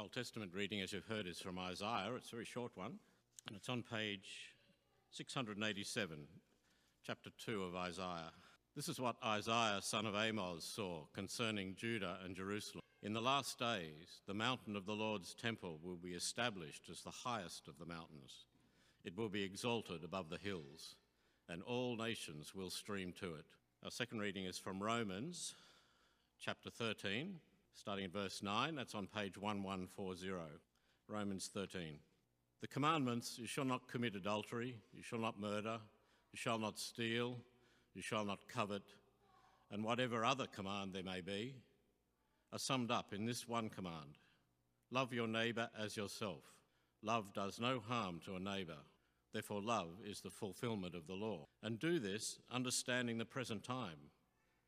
Old Testament reading, as you've heard, is from Isaiah. It's a very short one, and it's on page 687, chapter 2 of Isaiah. This is what Isaiah, son of Amos, saw concerning Judah and Jerusalem. In the last days, the mountain of the Lord's temple will be established as the highest of the mountains. It will be exalted above the hills, and all nations will stream to it. Our second reading is from Romans chapter 13, starting at verse 9. That's on page 1140. Romans 13. The commandments you shall not commit adultery, you shall not murder, you shall not steal, you shall not covet, and whatever other command there may be, are summed up in this one command love your neighbour as yourself. Love does no harm to a neighbour. Therefore, love is the fulfilment of the law. And do this understanding the present time.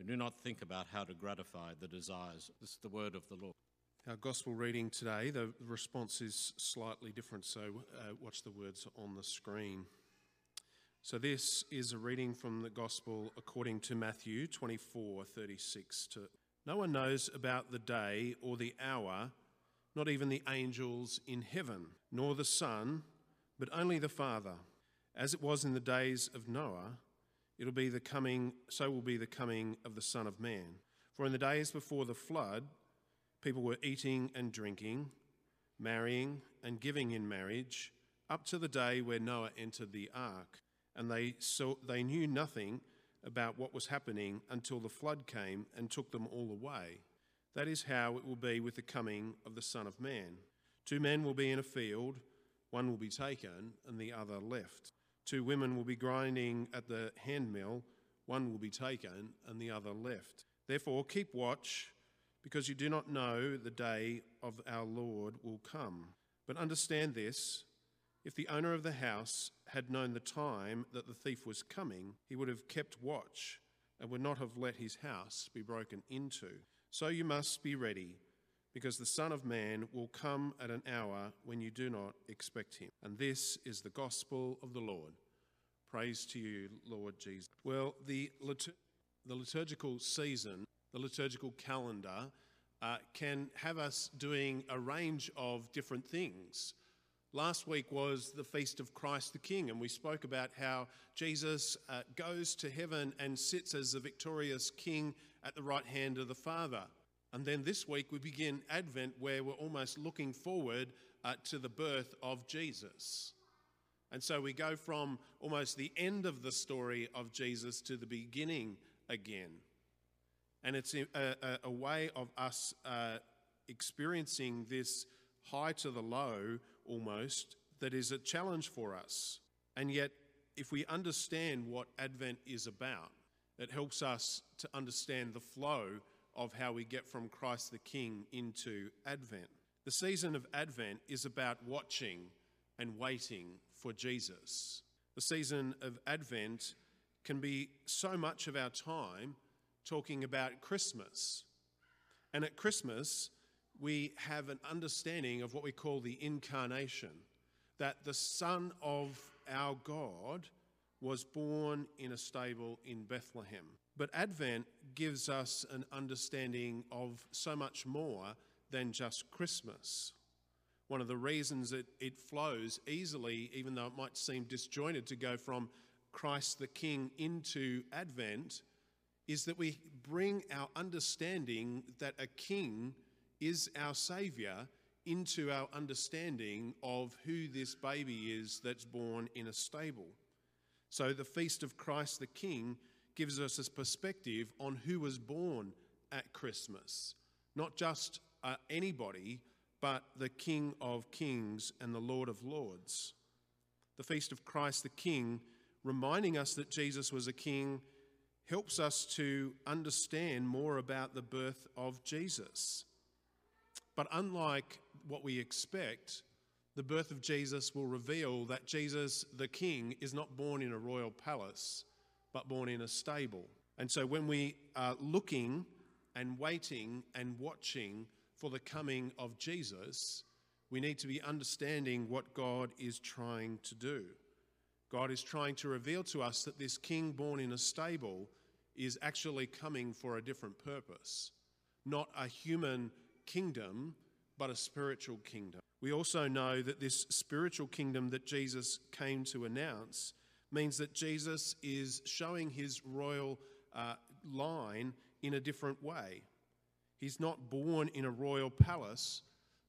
and do not think about how to gratify the desires. This is the word of the Lord. Our gospel reading today, the response is slightly different, so uh, watch the words on the screen. So, this is a reading from the gospel according to Matthew 24 36 to no one knows about the day or the hour, not even the angels in heaven, nor the Son, but only the Father. As it was in the days of Noah, it'll be the coming, so will be the coming of the Son of Man. For in the days before the flood, people were eating and drinking, marrying and giving in marriage, up to the day where Noah entered the ark, and they saw, they knew nothing about what was happening until the flood came and took them all away. That is how it will be with the coming of the Son of Man. Two men will be in a field, one will be taken and the other left. Two women will be grinding at the handmill, one will be taken and the other left. Therefore, keep watch, because you do not know the day of our Lord will come. But understand this if the owner of the house had known the time that the thief was coming, he would have kept watch and would not have let his house be broken into. So you must be ready, because the Son of Man will come at an hour when you do not expect him. And this is the gospel of the Lord. Praise to you, Lord Jesus. Well, the, litur- the liturgical season, the liturgical calendar, uh, can have us doing a range of different things. Last week was the feast of Christ the King, and we spoke about how Jesus uh, goes to heaven and sits as the victorious King at the right hand of the Father. And then this week we begin Advent, where we're almost looking forward uh, to the birth of Jesus. And so we go from almost the end of the story of Jesus to the beginning again. And it's a, a, a way of us uh, experiencing this high to the low almost that is a challenge for us. And yet, if we understand what Advent is about, it helps us to understand the flow of how we get from Christ the King into Advent. The season of Advent is about watching and waiting for Jesus. The season of Advent can be so much of our time talking about Christmas. And at Christmas, we have an understanding of what we call the incarnation that the Son of our God was born in a stable in Bethlehem. But Advent gives us an understanding of so much more than just Christmas. One of the reasons that it flows easily, even though it might seem disjointed to go from Christ the King into Advent, is that we bring our understanding that a king is our Saviour into our understanding of who this baby is that's born in a stable. So the feast of Christ the King gives us a perspective on who was born at Christmas. Not just uh, anybody, but the King of Kings and the Lord of Lords. The feast of Christ the King, reminding us that Jesus was a king, helps us to understand more about the birth of Jesus. But unlike what we expect, The birth of Jesus will reveal that Jesus, the King, is not born in a royal palace, but born in a stable. And so when we are looking and waiting and watching for the coming of Jesus, we need to be understanding what God is trying to do. God is trying to reveal to us that this king born in a stable is actually coming for a different purpose. Not a human kingdom, but a spiritual kingdom. We also know that this spiritual kingdom that Jesus came to announce means that Jesus is showing his royal uh, line in a different way. He's not born in a royal palace,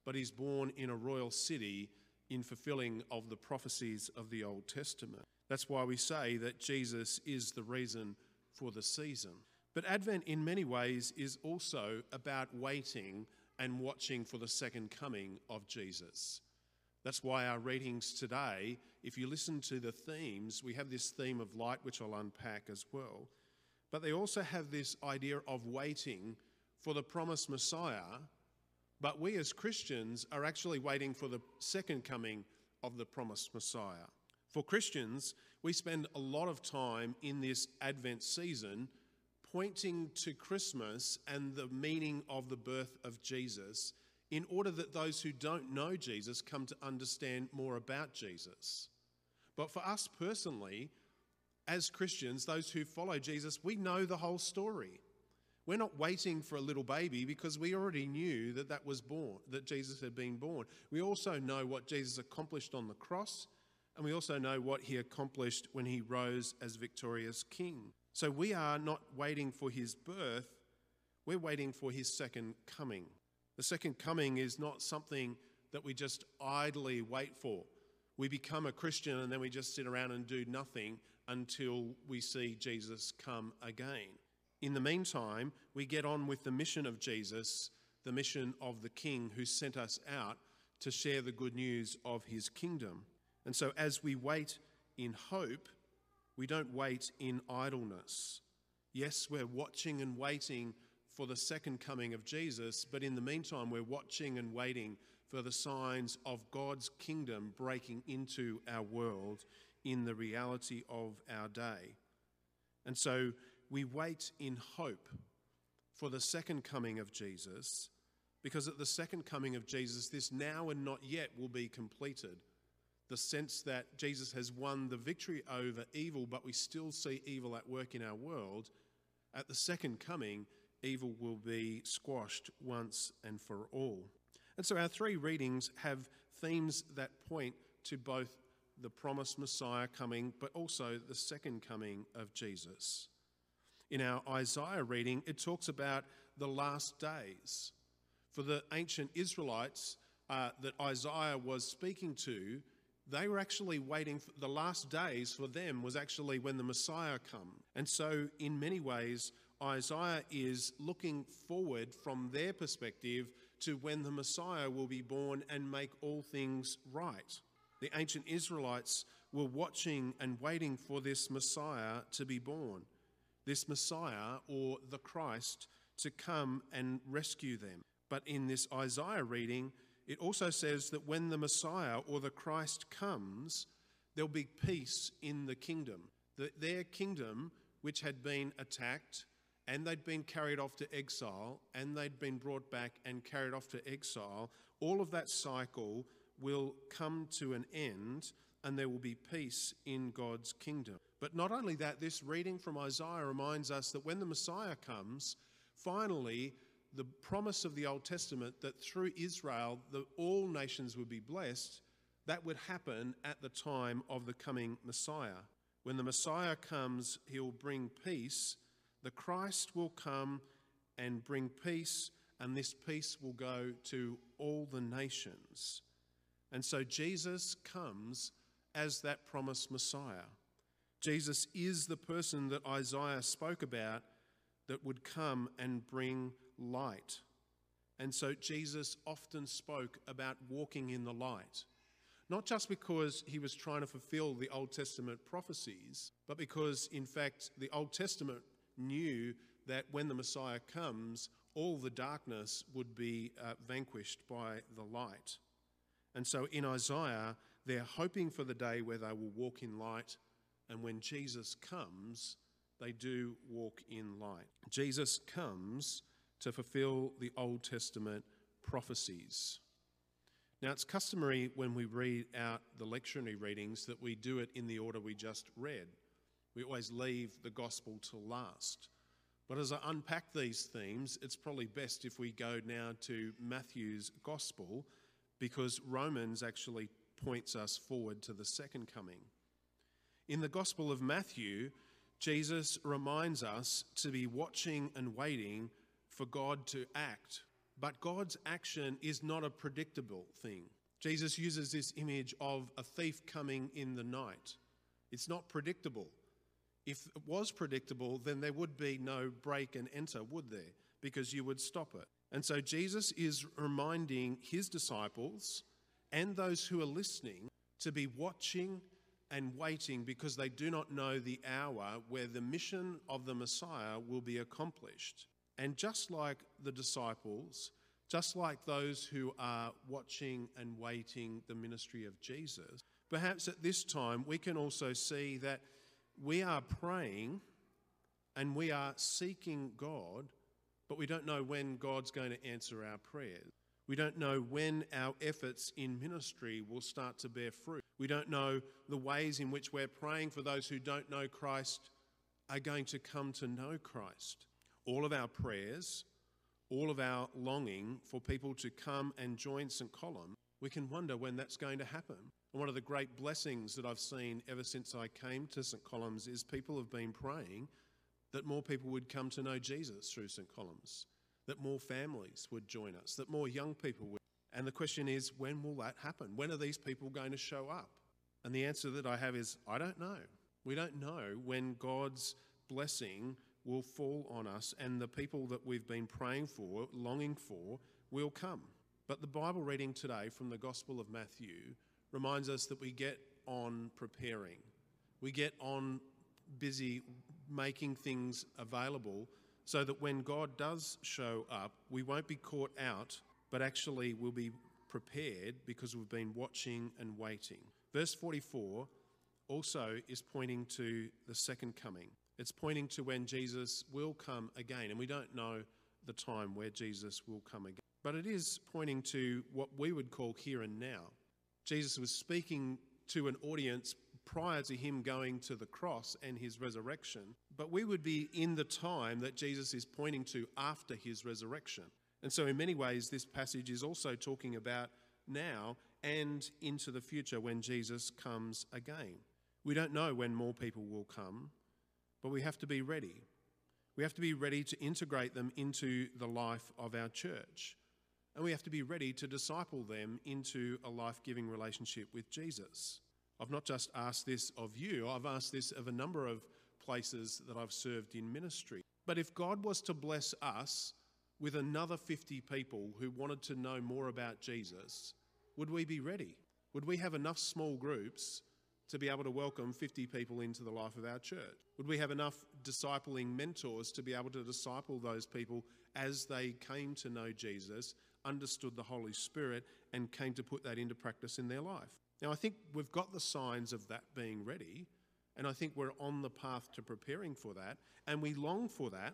but he's born in a royal city in fulfilling of the prophecies of the Old Testament. That's why we say that Jesus is the reason for the season. But Advent, in many ways, is also about waiting and watching for the second coming of Jesus. That's why our readings today, if you listen to the themes, we have this theme of light, which I'll unpack as well. But they also have this idea of waiting for the promised Messiah. But we as Christians are actually waiting for the second coming of the promised Messiah. For Christians, we spend a lot of time in this Advent season pointing to Christmas and the meaning of the birth of Jesus in order that those who don't know Jesus come to understand more about Jesus. But for us personally, as Christians, those who follow Jesus, we know the whole story. We're not waiting for a little baby because we already knew that that was born, that Jesus had been born. We also know what Jesus accomplished on the cross, and we also know what he accomplished when he rose as victorious king. So we are not waiting for his birth, we're waiting for his second coming. The second coming is not something that we just idly wait for. We become a Christian and then we just sit around and do nothing until we see Jesus come again. In the meantime, we get on with the mission of Jesus, the mission of the King who sent us out to share the good news of his kingdom. And so, as we wait in hope, we don't wait in idleness. Yes, we're watching and waiting for the second coming of Jesus, but in the meantime, we're watching and waiting for the signs of God's kingdom breaking into our world in the reality of our day. And so we wait in hope for the second coming of Jesus, because at the second coming of Jesus, this now and not yet will be completed. The sense that Jesus has won the victory over evil, but we still see evil at work in our world. At the second coming, evil will be squashed once and for all. And so our three readings have themes that point to both the promised Messiah coming, but also the second coming of Jesus. In our Isaiah reading, it talks about the last days. For the ancient Israelites uh, that Isaiah was speaking to, they were actually waiting for the last days for them was actually when the Messiah come. And so in many ways Isaiah is looking forward from their perspective to when the Messiah will be born and make all things right. The ancient Israelites were watching and waiting for this Messiah to be born, this Messiah or the Christ to come and rescue them. But in this Isaiah reading, it also says that when the Messiah or the Christ comes, there'll be peace in the kingdom. That their kingdom, which had been attacked, and they'd been carried off to exile, and they'd been brought back and carried off to exile, all of that cycle will come to an end and there will be peace in God's kingdom. But not only that, this reading from Isaiah reminds us that when the Messiah comes, finally, the promise of the Old Testament that through Israel the, all nations would be blessed, that would happen at the time of the coming Messiah. When the Messiah comes, he'll bring peace. The Christ will come and bring peace, and this peace will go to all the nations. And so Jesus comes as that promised Messiah. Jesus is the person that Isaiah spoke about that would come and bring light. And so Jesus often spoke about walking in the light, not just because he was trying to fulfill the Old Testament prophecies, but because, in fact, the Old Testament knew that when the Messiah comes, all the darkness would be uh, vanquished by the light. And so in Isaiah, they're hoping for the day where they will walk in light, and when Jesus comes, they do walk in light. Jesus comes to fulfill the Old Testament prophecies. Now, it's customary when we read out the lectionary readings that we do it in the order we just read. We always leave the gospel to last. But as I unpack these themes, it's probably best if we go now to Matthew's gospel because Romans actually points us forward to the second coming. In the gospel of Matthew, Jesus reminds us to be watching and waiting for God to act but God's action is not a predictable thing. Jesus uses this image of a thief coming in the night. It's not predictable. If it was predictable, then there would be no break and enter, would there? Because you would stop it. And so Jesus is reminding his disciples and those who are listening to be watching and waiting because they do not know the hour where the mission of the Messiah will be accomplished. And just like the disciples, just like those who are watching and waiting the ministry of Jesus, perhaps at this time we can also see that we are praying and we are seeking God, but we don't know when God's going to answer our prayers. We don't know when our efforts in ministry will start to bear fruit. We don't know the ways in which we're praying for those who don't know Christ are going to come to know Christ all of our prayers, all of our longing for people to come and join St. Columb, we can wonder when that's going to happen. And one of the great blessings that I've seen ever since I came to St. Columb's is people have been praying that more people would come to know Jesus through St. Columb's, that more families would join us, that more young people would. And the question is, when will that happen? When are these people going to show up? And the answer that I have is, I don't know. We don't know when God's blessing will fall on us, and the people that we've been praying for, longing for, will come. But the Bible reading today from the Gospel of Matthew reminds us that we get on preparing. We get on busy making things available so that when God does show up, we won't be caught out, but actually we'll be prepared because we've been watching and waiting. Verse 44 also is pointing to the second coming. It's pointing to when Jesus will come again, and we don't know the time where Jesus will come again. But it is pointing to what we would call here and now. Jesus was speaking to an audience prior to him going to the cross and his resurrection, but we would be in the time that Jesus is pointing to after his resurrection. And so, in many ways, this passage is also talking about now and into the future when Jesus comes again. We don't know when more people will come but we have to be ready. We have to be ready to integrate them into the life of our church. And we have to be ready to disciple them into a life giving relationship with Jesus. I've not just asked this of you, I've asked this of a number of places that I've served in ministry. But if God was to bless us with another 50 people who wanted to know more about Jesus, would we be ready? Would we have enough small groups to be able to welcome 50 people into the life of our church? Would we have enough discipling mentors to be able to disciple those people as they came to know Jesus, understood the Holy Spirit, and came to put that into practice in their life? Now, I think we've got the signs of that being ready, and I think we're on the path to preparing for that, and we long for that.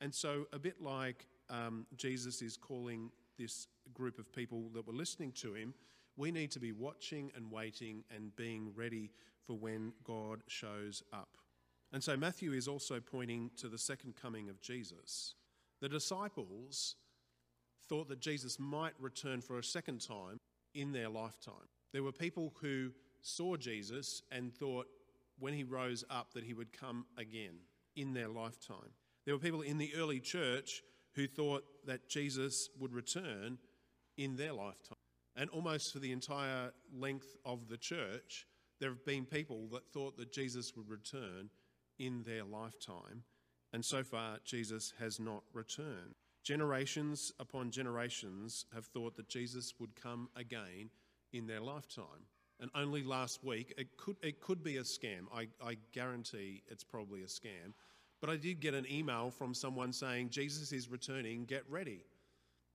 And so, a bit like um, Jesus is calling this group of people that were listening to him we need to be watching and waiting and being ready for when God shows up. And so Matthew is also pointing to the second coming of Jesus. The disciples thought that Jesus might return for a second time in their lifetime. There were people who saw Jesus and thought when he rose up that he would come again in their lifetime. There were people in the early church who thought that Jesus would return in their lifetime. And almost for the entire length of the church, there have been people that thought that Jesus would return in their lifetime. And so far, Jesus has not returned. Generations upon generations have thought that Jesus would come again in their lifetime. And only last week, it could, it could be a scam. I, I guarantee it's probably a scam. But I did get an email from someone saying, Jesus is returning, get ready.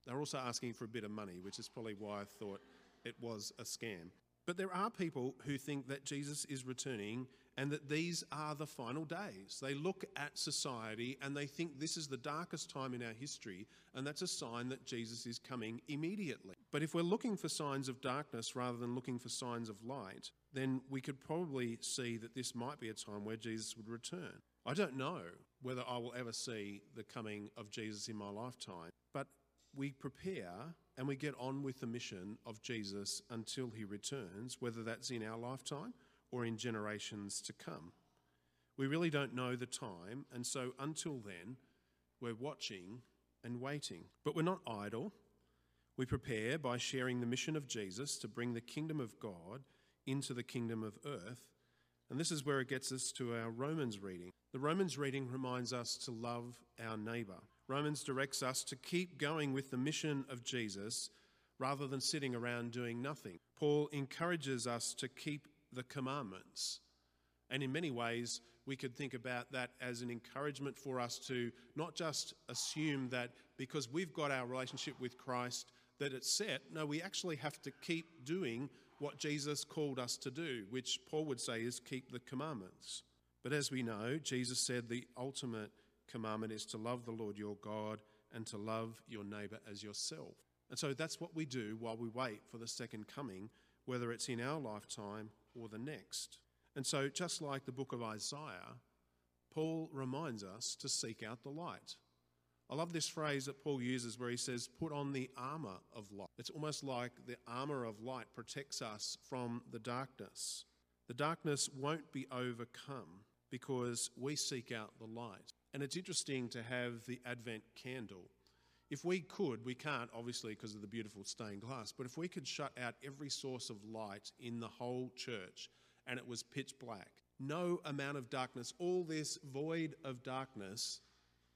They're also asking for a bit of money, which is probably why I thought it was a scam. But there are people who think that Jesus is returning and that these are the final days. They look at society and they think this is the darkest time in our history, and that's a sign that Jesus is coming immediately. But if we're looking for signs of darkness rather than looking for signs of light, then we could probably see that this might be a time where Jesus would return. I don't know whether I will ever see the coming of Jesus in my lifetime, but we prepare and we get on with the mission of Jesus until he returns, whether that's in our lifetime or in generations to come. We really don't know the time, and so until then, we're watching and waiting. But we're not idle. We prepare by sharing the mission of Jesus to bring the kingdom of God into the kingdom of earth. And this is where it gets us to our Romans reading. The Romans reading reminds us to love our neighbour. Romans directs us to keep going with the mission of Jesus rather than sitting around doing nothing. Paul encourages us to keep the commandments. And in many ways, we could think about that as an encouragement for us to not just assume that because we've got our relationship with Christ that it's set. No, we actually have to keep doing what Jesus called us to do, which Paul would say is keep the commandments. But as we know, Jesus said the ultimate commandment is to love the Lord your God and to love your neighbour as yourself. And so that's what we do while we wait for the second coming, whether it's in our lifetime or the next. And so, just like the book of Isaiah, Paul reminds us to seek out the light. I love this phrase that Paul uses where he says, put on the armour of light. It's almost like the armour of light protects us from the darkness. The darkness won't be overcome because we seek out the light. And it's interesting to have the Advent candle. If we could, we can't obviously because of the beautiful stained glass, but if we could shut out every source of light in the whole church and it was pitch black, no amount of darkness, all this void of darkness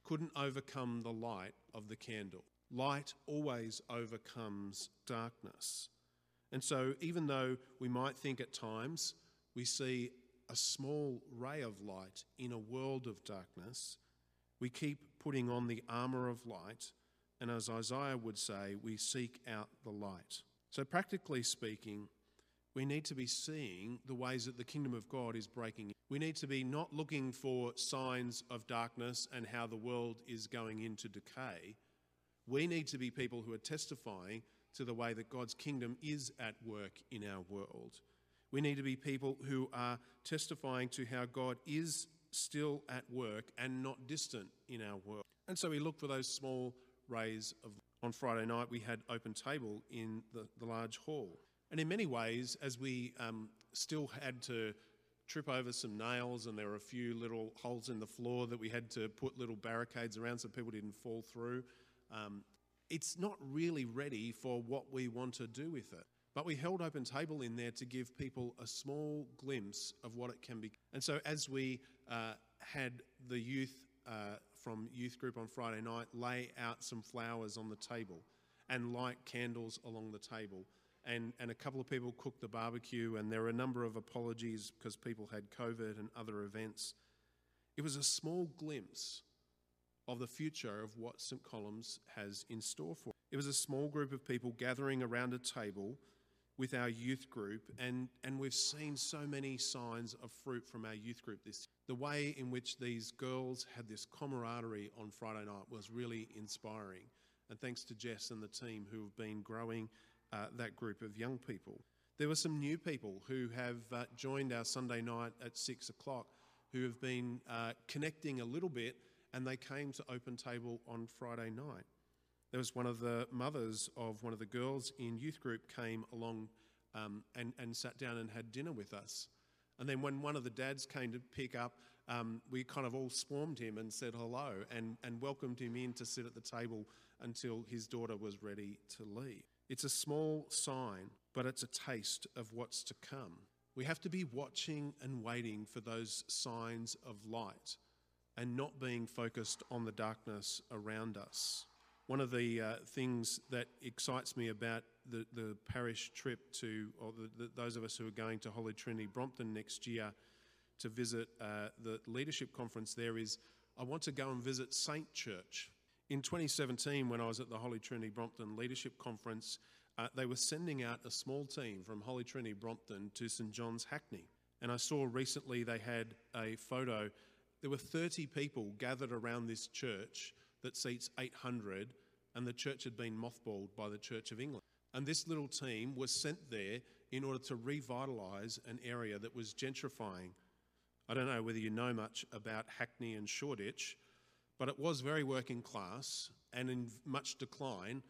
couldn't overcome the light of the candle. Light always overcomes darkness. And so, even though we might think at times we see a small ray of light in a world of darkness, we keep putting on the armour of light and as Isaiah would say, we seek out the light. So, practically speaking, we need to be seeing the ways that the kingdom of God is breaking. We need to be not looking for signs of darkness and how the world is going into decay. We need to be people who are testifying to the way that God's kingdom is at work in our world. We need to be people who are testifying to how God is still at work and not distant in our world. And so we look for those small rays of. On Friday night, we had open table in the, the large hall. And in many ways, as we um, still had to trip over some nails and there were a few little holes in the floor that we had to put little barricades around so people didn't fall through, um, it's not really ready for what we want to do with it. But we held open table in there to give people a small glimpse of what it can be. And so as we uh, had the youth uh, from youth group on Friday night lay out some flowers on the table and light candles along the table. And, and a couple of people cooked the barbecue, and there were a number of apologies because people had COVID and other events. It was a small glimpse of the future of what St. Columb's has in store for. It was a small group of people gathering around a table with our youth group, and, and we've seen so many signs of fruit from our youth group this the way in which these girls had this camaraderie on Friday night was really inspiring. And thanks to Jess and the team who have been growing uh, that group of young people. There were some new people who have uh, joined our Sunday night at six o'clock who have been uh, connecting a little bit and they came to open table on Friday night. There was one of the mothers of one of the girls in youth group came along um, and, and sat down and had dinner with us. And then when one of the dads came to pick up, um, we kind of all swarmed him and said hello and, and welcomed him in to sit at the table until his daughter was ready to leave. It's a small sign, but it's a taste of what's to come. We have to be watching and waiting for those signs of light and not being focused on the darkness around us. One of the uh, things that excites me about the, the parish trip to, or the, the, those of us who are going to Holy Trinity Brompton next year to visit uh, the leadership conference there is I want to go and visit Saint Church. In 2017, when I was at the Holy Trinity Brompton Leadership Conference, uh, they were sending out a small team from Holy Trinity Brompton to St John's Hackney. And I saw recently they had a photo. There were 30 people gathered around this church that seats 800, and the church had been mothballed by the Church of England. And this little team was sent there in order to revitalise an area that was gentrifying. I don't know whether you know much about Hackney and Shoreditch, but it was very working class and in much decline,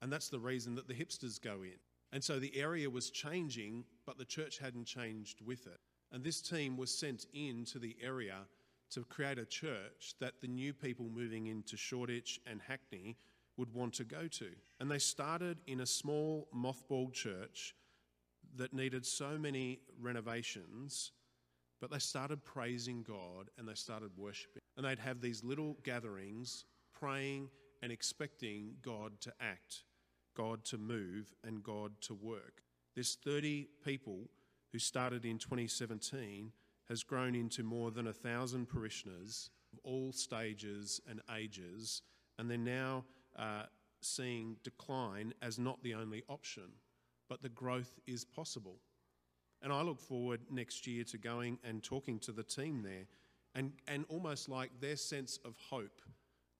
and that's the reason that the hipsters go in. And so the area was changing, but the church hadn't changed with it. And this team was sent in to the area to create a church that the new people moving into Shoreditch and Hackney would want to go to. And they started in a small mothballed church that needed so many renovations, but they started praising God and they started worshiping. And they'd have these little gatherings praying and expecting God to act, God to move, and God to work. This 30 people who started in 2017 has grown into more than a thousand parishioners of all stages and ages, and they're now uh, seeing decline as not the only option, but the growth is possible. And I look forward next year to going and talking to the team there and, and almost like their sense of hope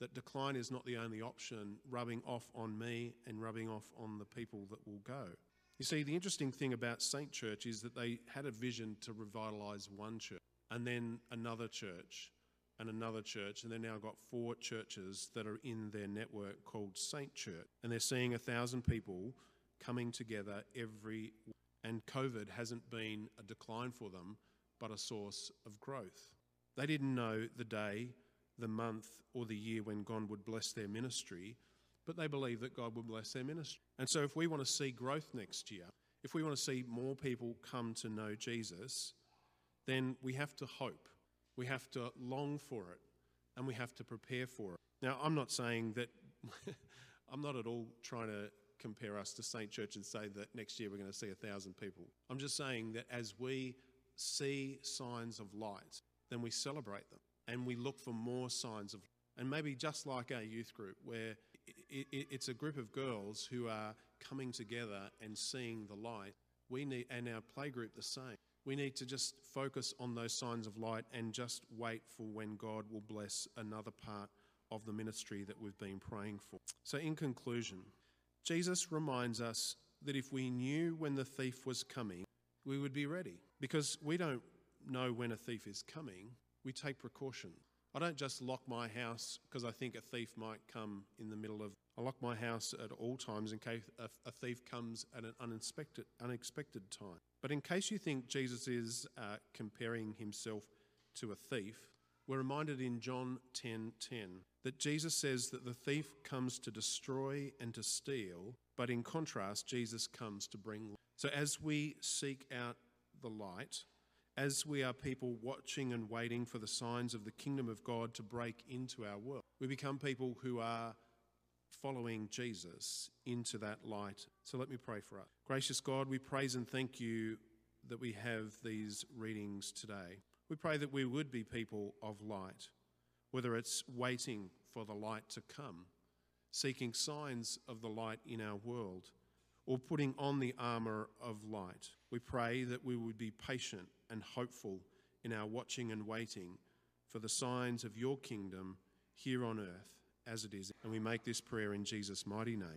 that decline is not the only option, rubbing off on me and rubbing off on the people that will go. You see, the interesting thing about St. Church is that they had a vision to revitalise one church and then another church and another church, and they've now got four churches that are in their network called Saint Church, and they're seeing a thousand people coming together every. And COVID hasn't been a decline for them, but a source of growth. They didn't know the day, the month, or the year when God would bless their ministry, but they believe that God will bless their ministry. And so, if we want to see growth next year, if we want to see more people come to know Jesus, then we have to hope we have to long for it and we have to prepare for it. Now, I'm not saying that, I'm not at all trying to compare us to St. Church and say that next year we're going to see a thousand people. I'm just saying that as we see signs of light, then we celebrate them and we look for more signs of and maybe just like our youth group where it, it, it's a group of girls who are coming together and seeing the light we need and our playgroup the same we need to just focus on those signs of light and just wait for when God will bless another part of the ministry that we've been praying for. So, in conclusion, Jesus reminds us that if we knew when the thief was coming, we would be ready. Because we don't know when a thief is coming, we take precaution. I don't just lock my house because I think a thief might come in the middle of. I lock my house at all times in case a, thief comes at an unexpected, unexpected time. But in case you think Jesus is uh, comparing himself to a thief, we're reminded in John 10:10 10, that Jesus says that the thief comes to destroy and to steal, but in contrast, Jesus comes to bring. So as we seek out the light, as we are people watching and waiting for the signs of the kingdom of God to break into our world, we become people who are following Jesus into that light. So let me pray for us. Gracious God, we praise and thank you that we have these readings today. We pray that we would be people of light, whether it's waiting for the light to come, seeking signs of the light in our world, or putting on the armour of light. We pray that we would be patient and hopeful in our watching and waiting for the signs of your kingdom here on earth as it is. And we make this prayer in Jesus' mighty name.